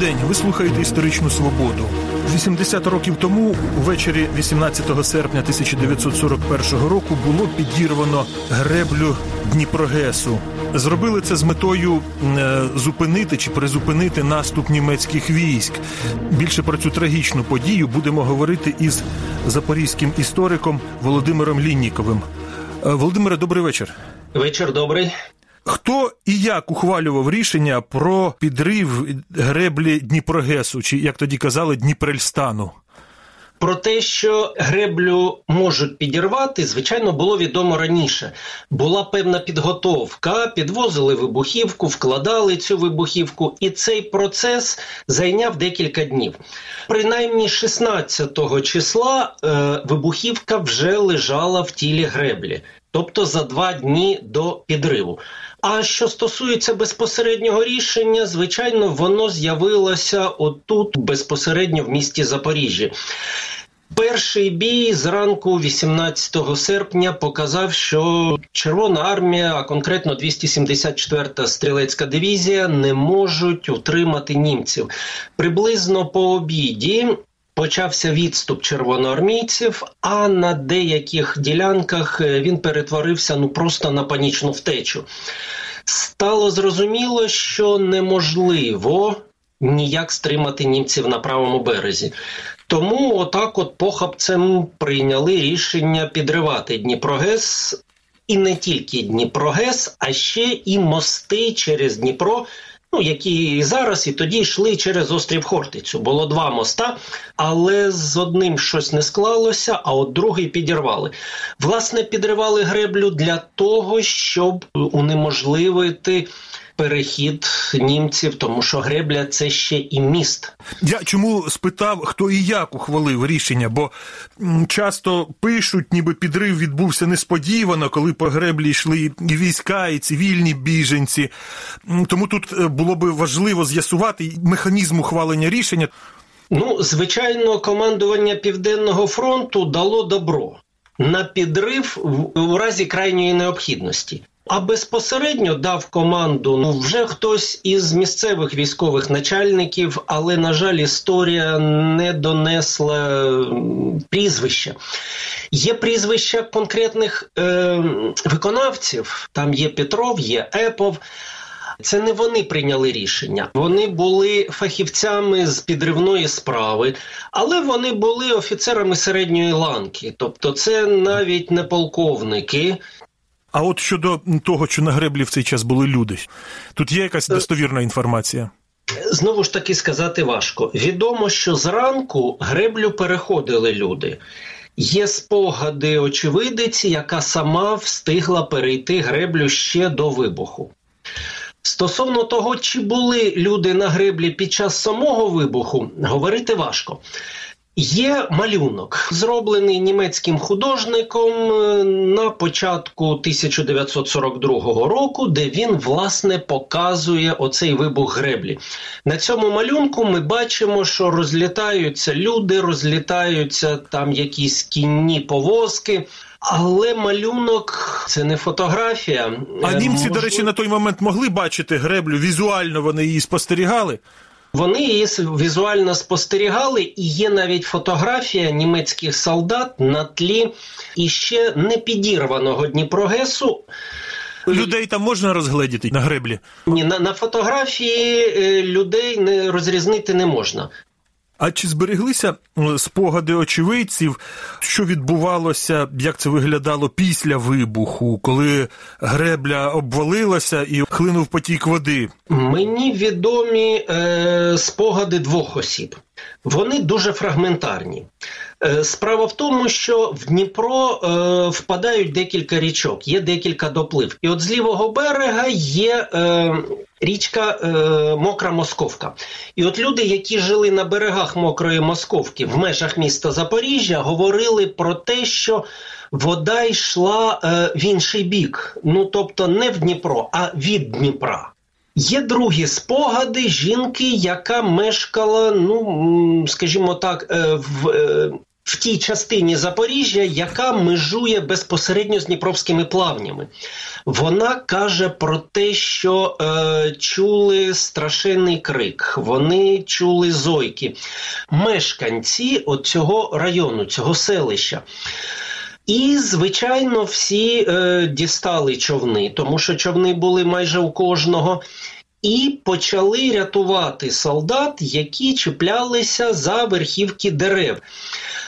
день. Ви слухаєте історичну свободу. 80 років тому, увечері 18 серпня 1941 року, було підірвано греблю Дніпрогесу. Зробили це з метою е, зупинити чи призупинити наступ німецьких військ. Більше про цю трагічну подію будемо говорити із запорізьким істориком Володимиром Лінніковим. Е, Володимире, добрий вечір. Вечір добрий. Хто і як ухвалював рішення про підрив греблі Дніпрогесу, чи як тоді казали, Дніпрельстану? Про те, що греблю можуть підірвати, звичайно, було відомо раніше. Була певна підготовка, підвозили вибухівку, вкладали цю вибухівку, і цей процес зайняв декілька днів. Принаймні, 16 числа е, вибухівка вже лежала в тілі греблі, тобто за два дні до підриву. А що стосується безпосереднього рішення, звичайно, воно з'явилося отут безпосередньо в місті Запоріжжя. Перший бій зранку 18 серпня показав, що Червона армія, а конкретно 274-та стрілецька дивізія, не можуть утримати німців. Приблизно по обіді почався відступ червоноармійців, а на деяких ділянках він перетворився ну просто на панічну втечу. Стало зрозуміло, що неможливо ніяк стримати німців на правому березі. Тому отак, от похапцем прийняли рішення підривати Дніпрогес. І не тільки Дніпрогес, а ще і мости через Дніпро, ну які зараз і тоді йшли через острів Хортицю. Було два моста, але з одним щось не склалося, а от другий підірвали. Власне, підривали греблю для того, щоб унеможливити. Перехід німців, тому що гребля це ще і міст. Я чому спитав, хто і як ухвалив рішення? Бо часто пишуть, ніби підрив відбувся несподівано, коли по греблі йшли і війська, і цивільні біженці. Тому тут е, було би важливо з'ясувати механізм ухвалення рішення. Ну, звичайно, командування Південного фронту дало добро на підрив в разі крайньої необхідності. А безпосередньо дав команду ну вже хтось із місцевих військових начальників, але на жаль, історія не донесла прізвища. Є прізвища конкретних е, виконавців. Там є Петров, є Епов. Це не вони прийняли рішення. Вони були фахівцями з підривної справи, але вони були офіцерами середньої ланки. Тобто, це навіть не полковники. А от щодо того, що на греблі в цей час були люди, тут є якась достовірна інформація. Знову ж таки сказати важко. Відомо, що зранку греблю переходили люди. Є спогади очевидиці, яка сама встигла перейти греблю ще до вибуху. Стосовно того, чи були люди на греблі під час самого вибуху, говорити важко. Є малюнок, зроблений німецьким художником е, на початку 1942 року, де він власне показує оцей вибух греблі. На цьому малюнку ми бачимо, що розлітаються люди, розлітаються там якісь кінні повозки. Але малюнок це не фотографія. А німці, Можливо... до речі, на той момент могли бачити греблю. Візуально вони її спостерігали. Вони її візуально спостерігали, і є навіть фотографія німецьких солдат на тлі іще не підірваного Дніпрогесу. Людей там можна розгледіти на греблі? Ні, на, на фотографії е, людей не розрізнити не можна. А чи збереглися спогади очевидців, що відбувалося, як це виглядало після вибуху, коли гребля обвалилася і хлинув потік води? Мені відомі е, спогади двох осіб. Вони дуже фрагментарні. Е, справа в тому, що в Дніпро е, впадають декілька річок, є декілька доплив. І от з лівого берега є е, річка е, Мокра Московка. І от люди, які жили на берегах Мокрої Московки в межах міста Запоріжжя, говорили про те, що вода йшла е, в інший бік. Ну тобто не в Дніпро, а від Дніпра. Є другі спогади жінки, яка мешкала, ну скажімо так, е, в в тій частині Запоріжжя, яка межує безпосередньо з Дніпровськими плавнями. Вона каже про те, що е, чули страшенний крик, вони чули зойки. Мешканці цього району, цього селища. І, звичайно, всі е, дістали човни, тому що човни були майже у кожного і почали рятувати солдат, які чіплялися за верхівки дерев.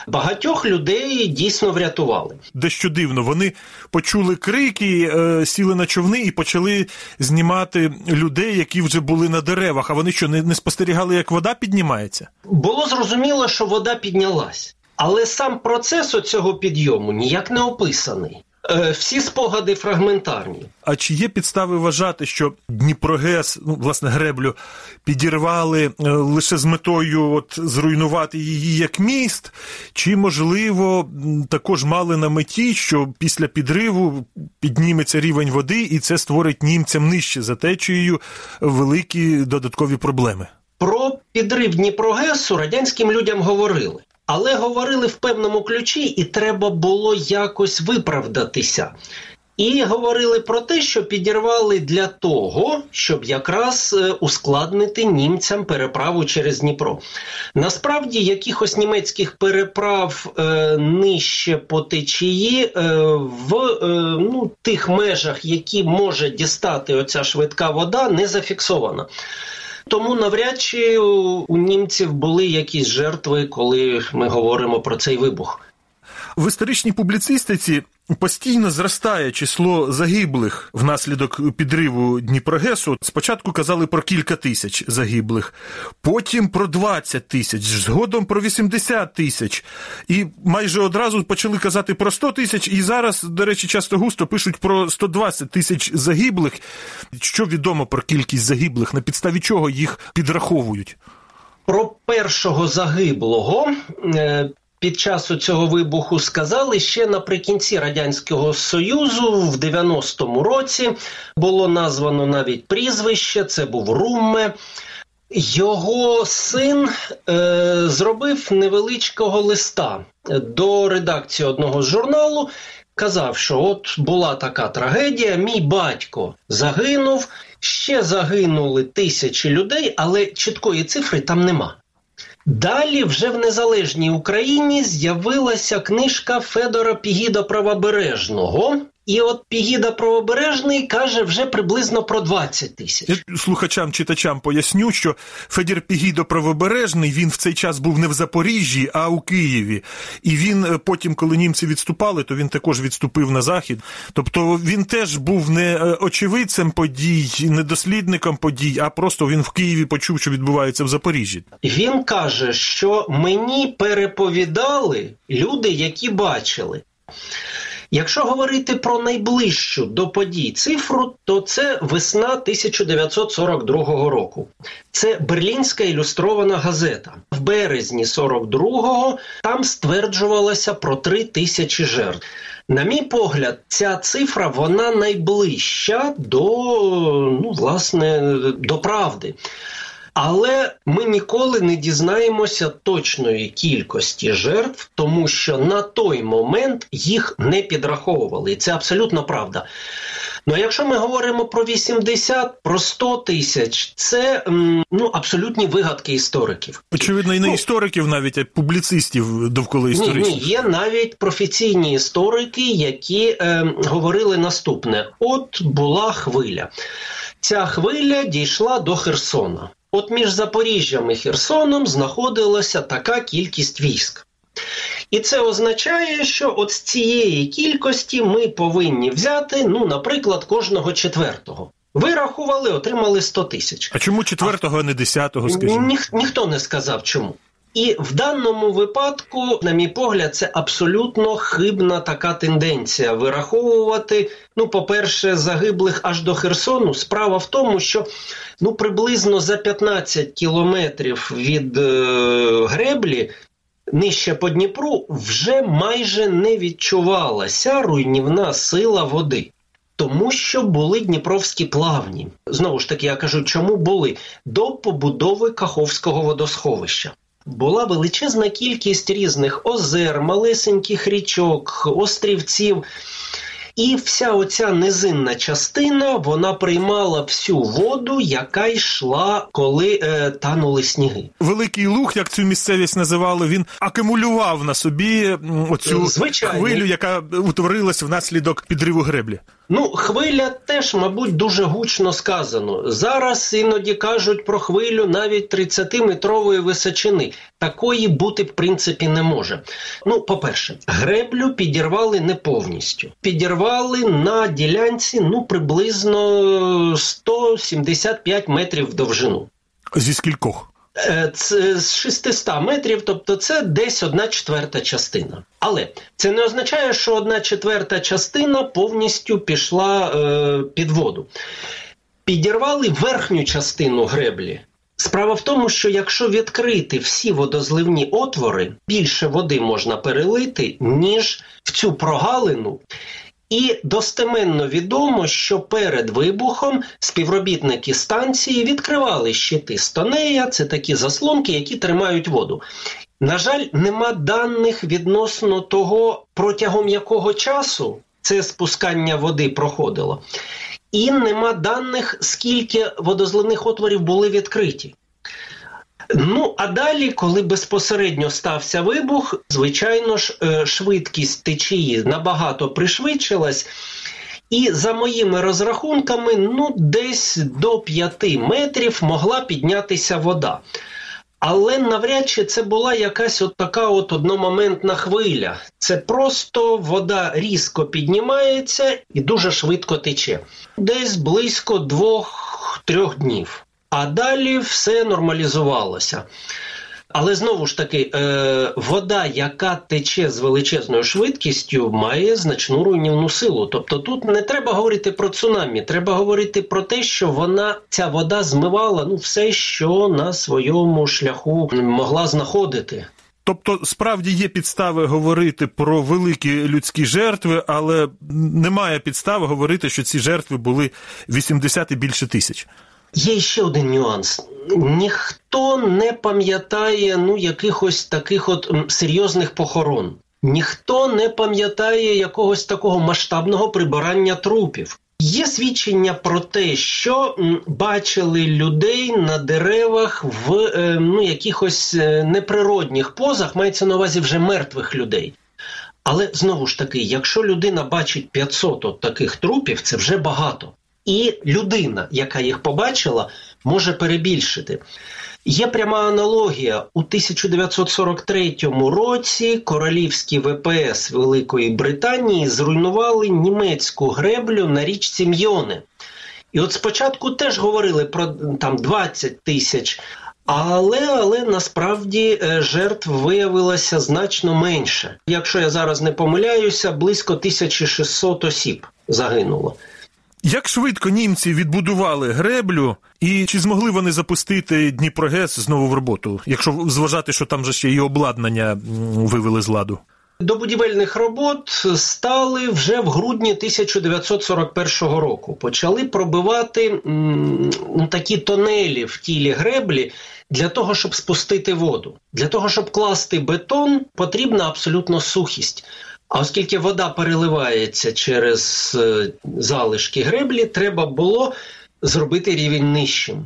Багатьох людей дійсно врятували. Дещо дивно. Вони почули крики, е, сіли на човни і почали знімати людей, які вже були на деревах. А вони що не, не спостерігали, як вода піднімається? Було зрозуміло, що вода піднялась, але сам процес цього підйому ніяк не описаний. Е, всі спогади фрагментарні. А чи є підстави вважати, що Дніпрогес, ну власне греблю, підірвали е, лише з метою от зруйнувати її як міст? Чи можливо також мали на меті, що після підриву підніметься рівень води, і це створить німцям нижче за течією великі додаткові проблеми? Про підрив Дніпрогесу радянським людям говорили. Але говорили в певному ключі, і треба було якось виправдатися. І говорили про те, що підірвали для того, щоб якраз е, ускладнити німцям переправу через Дніпро. Насправді, якихось німецьких переправ е, нижче по течії е, в е, ну, тих межах, які може дістати оця швидка вода, не зафіксовано. Тому навряд чи у німців були якісь жертви, коли ми говоримо про цей вибух. В історичній публіцистиці постійно зростає число загиблих внаслідок підриву Дніпрогесу. Спочатку казали про кілька тисяч загиблих, потім про 20 тисяч, згодом про 80 тисяч. І майже одразу почали казати про 100 тисяч. І зараз, до речі, часто густо пишуть про 120 тисяч загиблих. Що відомо про кількість загиблих, на підставі чого їх підраховують? Про першого загиблого е, під час цього вибуху сказали ще наприкінці радянського союзу, в 90-му році було названо навіть прізвище. Це був Румме. Його син е, зробив невеличкого листа до редакції одного з журналу. Казав, що от була така трагедія. Мій батько загинув, ще загинули тисячі людей, але чіткої цифри там нема. Далі, вже в незалежній Україні, з'явилася книжка Федора Пігіда Правобережного. І от Пігіда Правобережний каже вже приблизно про 20 тисяч. Слухачам, читачам поясню, що Федір Пігідо Правобережний він в цей час був не в Запоріжжі, а у Києві. І він е, потім, коли німці відступали, то він також відступив на захід. Тобто він теж був не е, очевидцем подій, не дослідником подій, а просто він в Києві почув, що відбувається в Запоріжжі. Він каже, що мені переповідали люди, які бачили. Якщо говорити про найближчу до подій цифру, то це весна 1942 року. Це берлінська ілюстрована газета. В березні 42-го там стверджувалося про три тисячі жертв. На мій погляд, ця цифра вона найближча до ну, власне до правди. Але ми ніколи не дізнаємося точної кількості жертв, тому що на той момент їх не підраховували. І це абсолютно правда. Ну, а якщо ми говоримо про 80, про 100 тисяч, це ну абсолютні вигадки істориків. Очевидно, і не ну, істориків, навіть а публіцистів довкола історичних. Ні, ні, є навіть професійні історики, які е, говорили наступне: от була хвиля. Ця хвиля дійшла до Херсона. От між Запоріжжям і Херсоном знаходилася така кількість військ. І це означає, що от з цієї кількості ми повинні взяти, ну, наприклад, кожного четвертого. Ви рахували, отримали 100 тисяч. А чому четвертого, а не десятого? скажімо? Ні, ніхто не сказав чому. І в даному випадку, на мій погляд, це абсолютно хибна така тенденція вираховувати. Ну, по-перше, загиблих аж до Херсону. Справа в тому, що ну приблизно за 15 кілометрів від е, греблі. Нижче по Дніпру вже майже не відчувалася руйнівна сила води, тому що були Дніпровські плавні. Знову ж таки, я кажу, чому були до побудови Каховського водосховища. Була величезна кількість різних озер, малесеньких річок, острівців. І вся оця низинна частина вона приймала всю воду, яка йшла, коли е, танули сніги. Великий луг, як цю місцевість називали, він акумулював на собі оцю Звичайно. хвилю, яка утворилась внаслідок підриву греблі. Ну, хвиля теж, мабуть, дуже гучно сказано. Зараз іноді кажуть про хвилю навіть 30-метрової височини. Такої бути в принципі не може. Ну, по-перше, греблю підірвали не повністю. Підірвали на ділянці ну приблизно 175 метрів в довжину. Зі скількох? Е, з 600 метрів, тобто це десь одна четверта частина. Але це не означає, що одна четверта частина повністю пішла е, під воду. Підірвали верхню частину греблі. Справа в тому, що якщо відкрити всі водозливні отвори, більше води можна перелити, ніж в цю прогалину. І достеменно відомо, що перед вибухом співробітники станції відкривали щити стонея, це такі заслонки, які тримають воду. На жаль, нема даних відносно того, протягом якого часу це спускання води проходило, і нема даних, скільки водозливних отворів були відкриті. Ну, а далі, коли безпосередньо стався вибух, звичайно ж, е, швидкість течії набагато пришвидшилась. І за моїми розрахунками, ну, десь до 5 метрів могла піднятися вода. Але навряд чи це була якась от така от одномоментна хвиля. Це просто вода різко піднімається і дуже швидко тече. Десь близько двох-трьох днів а далі все нормалізувалося. Але знову ж таки, е, вода, яка тече з величезною швидкістю, має значну руйнівну силу. Тобто тут не треба говорити про цунамі, треба говорити про те, що вона ця вода змивала ну все, що на своєму шляху могла знаходити. Тобто, справді є підстави говорити про великі людські жертви, але немає підстави говорити, що ці жертви були 80 і більше тисяч. Є ще один нюанс. Ніхто не пам'ятає ну, якихось таких от серйозних похорон. Ніхто не пам'ятає якогось такого масштабного прибирання трупів. Є свідчення про те, що бачили людей на деревах в е, ну, якихось е, неприродних позах, мається на увазі вже мертвих людей. Але знову ж таки, якщо людина бачить 500 от таких трупів, це вже багато і людина, яка їх побачила, може перебільшити. Є пряма аналогія у 1943 році. Королівські ВПС Великої Британії зруйнували німецьку греблю на річці М'йоне. І от спочатку теж говорили про там 20 тисяч, але але насправді е, жертв виявилося значно менше. Якщо я зараз не помиляюся, близько 1600 осіб загинуло. Як швидко німці відбудували греблю, і чи змогли вони запустити Дніпрогес знову в роботу, якщо зважати, що там же ще і обладнання вивели з ладу? До будівельних робот стали вже в грудні 1941 року. Почали пробивати м, такі тонелі в тілі греблі для того, щоб спустити воду. Для того, щоб класти бетон, потрібна абсолютно сухість. А оскільки вода переливається через е, залишки греблі, треба було зробити рівень нижчим.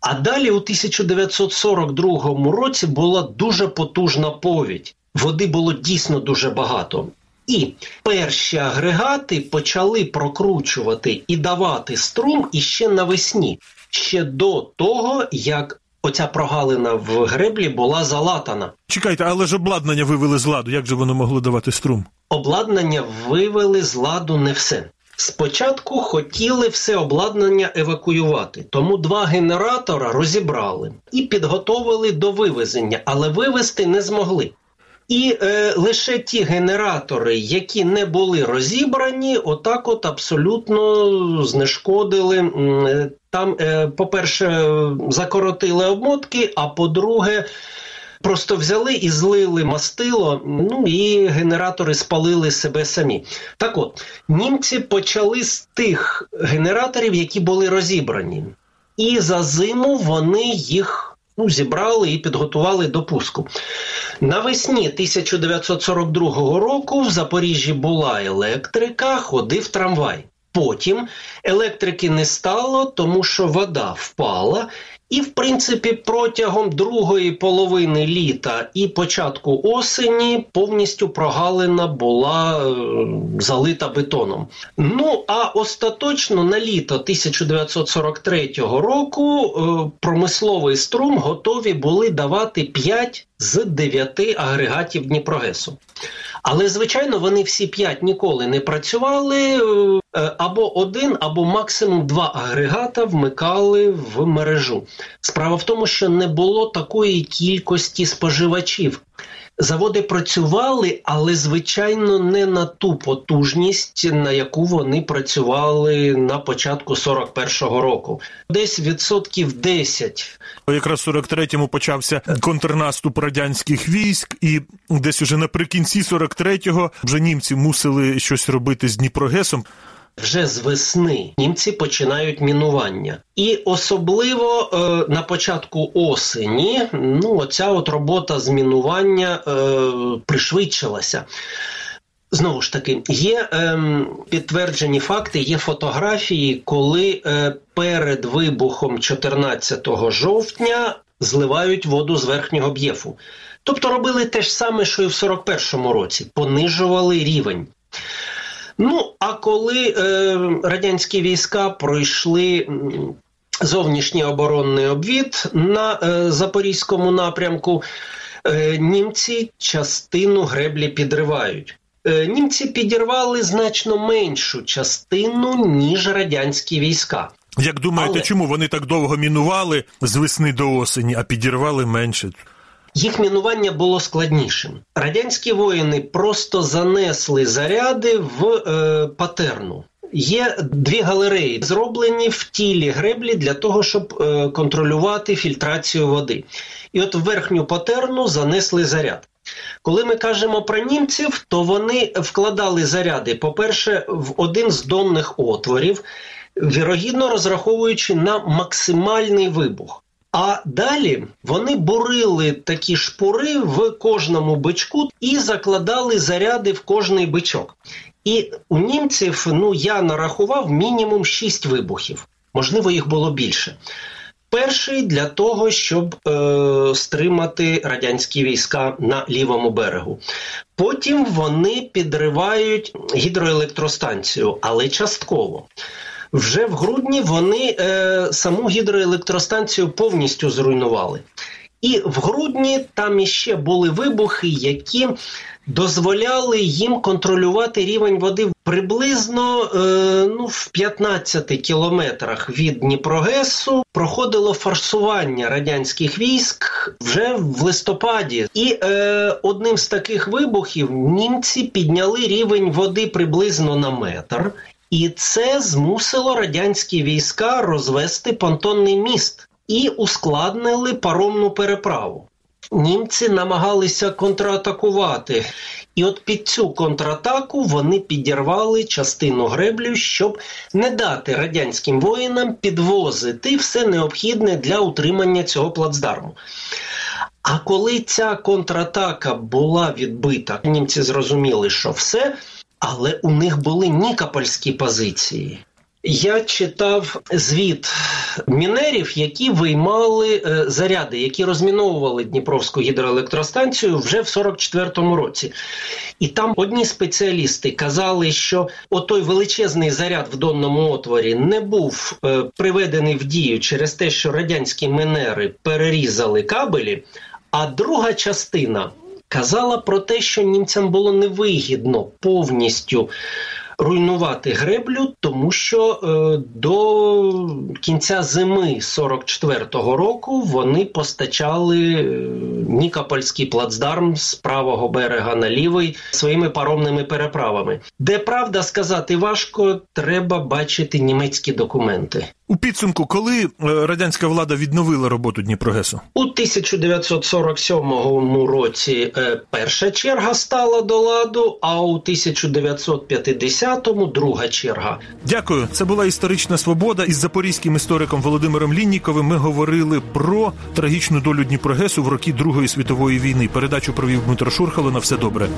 А далі у 1942 році була дуже потужна повідь. Води було дійсно дуже багато. І перші агрегати почали прокручувати і давати струм іще навесні, ще до того, як оця прогалина в греблі була залатана. Чекайте, але ж обладнання вивели з ладу. Як же воно могло давати струм? Обладнання вивели з ладу не все. Спочатку хотіли все обладнання евакуювати, тому два генератора розібрали і підготовили до вивезення, але вивезти не змогли. І е, лише ті генератори, які не були розібрані, отак от абсолютно знешкодили. Там, е, по-перше, закоротили обмотки, а по-друге, просто взяли і злили мастило, ну і генератори спалили себе самі. Так от, німці почали з тих генераторів, які були розібрані. І за зиму вони їх ну, зібрали і підготували до пуску. Навесні 1942 року в Запоріжжі була електрика, ходив трамвай. Потім електрики не стало, тому що вода впала, і, в принципі, протягом другої половини літа і початку осені повністю прогалина була е, залита бетоном. Ну а остаточно на літо 1943 року е, промисловий струм готові були давати 5 з 9 агрегатів Дніпрогесу. Але, звичайно, вони всі п'ять ніколи не працювали. Е, або один, або максимум два агрегата вмикали в мережу. Справа в тому, що не було такої кількості споживачів. Заводи працювали, але звичайно не на ту потужність, на яку вони працювали на початку 41-го року. Десь відсотків 10. Якраз в 43-му почався контрнаступ радянських військ, і десь уже наприкінці 43-го вже німці мусили щось робити з Дніпрогесом. Вже з весни німці починають мінування, і особливо е, на початку осені ну оця от робота з мінування е, пришвидшилася. Знову ж таки, є е, підтверджені факти, є фотографії, коли е, перед вибухом 14 жовтня зливають воду з верхнього б'єфу. Тобто робили те ж саме, що і в 41-му році, понижували рівень. Ну а коли е, радянські війська пройшли зовнішній оборонний обвід на е, запорізькому напрямку, е, німці частину греблі підривають. Е, німці підірвали значно меншу частину ніж радянські війська. Як думаєте, Але... чому вони так довго мінували з весни до осені, а підірвали менше? Їх мінування було складнішим. Радянські воїни просто занесли заряди в е, патерну. Є дві галереї, зроблені в тілі греблі для того, щоб е, контролювати фільтрацію води. І от в верхню патерну занесли заряд. Коли ми кажемо про німців, то вони вкладали заряди, по-перше, в один з донних отворів, вірогідно розраховуючи на максимальний вибух. А далі вони бурили такі шпури в кожному бичку і закладали заряди в кожний бичок. І у німців, ну я нарахував мінімум 6 вибухів, можливо, їх було більше. Перший для того, щоб е, стримати радянські війська на лівому берегу. Потім вони підривають гідроелектростанцію, але частково. Вже в грудні вони е, саму гідроелектростанцію повністю зруйнували. І в грудні там іще були вибухи, які дозволяли їм контролювати рівень води приблизно е, ну, в 15 кілометрах від Дніпрогесу. Проходило форсування радянських військ вже в листопаді, і е, одним з таких вибухів німці підняли рівень води приблизно на метр. І це змусило радянські війська розвести понтонний міст і ускладнили паромну переправу. Німці намагалися контратакувати, і от під цю контратаку вони підірвали частину греблю, щоб не дати радянським воїнам підвозити все необхідне для утримання цього плацдарму. А коли ця контратака була відбита, німці зрозуміли, що все але у них були нікопольські позиції. Я читав звіт мінерів, які виймали е, заряди, які розміновували Дніпровську гідроелектростанцію вже в 44-му році. І там одні спеціалісти казали, що отой величезний заряд в донному отворі не був е, приведений в дію через те, що радянські мінери перерізали кабелі. А друга частина казала про те, що німцям було невигідно повністю руйнувати греблю, тому що е, до кінця зими 44-го року вони постачали е, Нікопольський плацдарм з правого берега на лівий своїми паромними переправами. Де правда сказати важко, треба бачити німецькі документи. У підсумку, коли е, радянська влада відновила роботу Дніпрогесу? У 1947 році е, перша черга стала до ладу, а у 1950-му друга черга. Дякую. Це була історична свобода із запорізьким істориком Володимиром Лінніковим ми говорили про трагічну долю Дніпрогесу в роки Другої світової війни. Передачу провів Дмитро Шурхало. На все добре.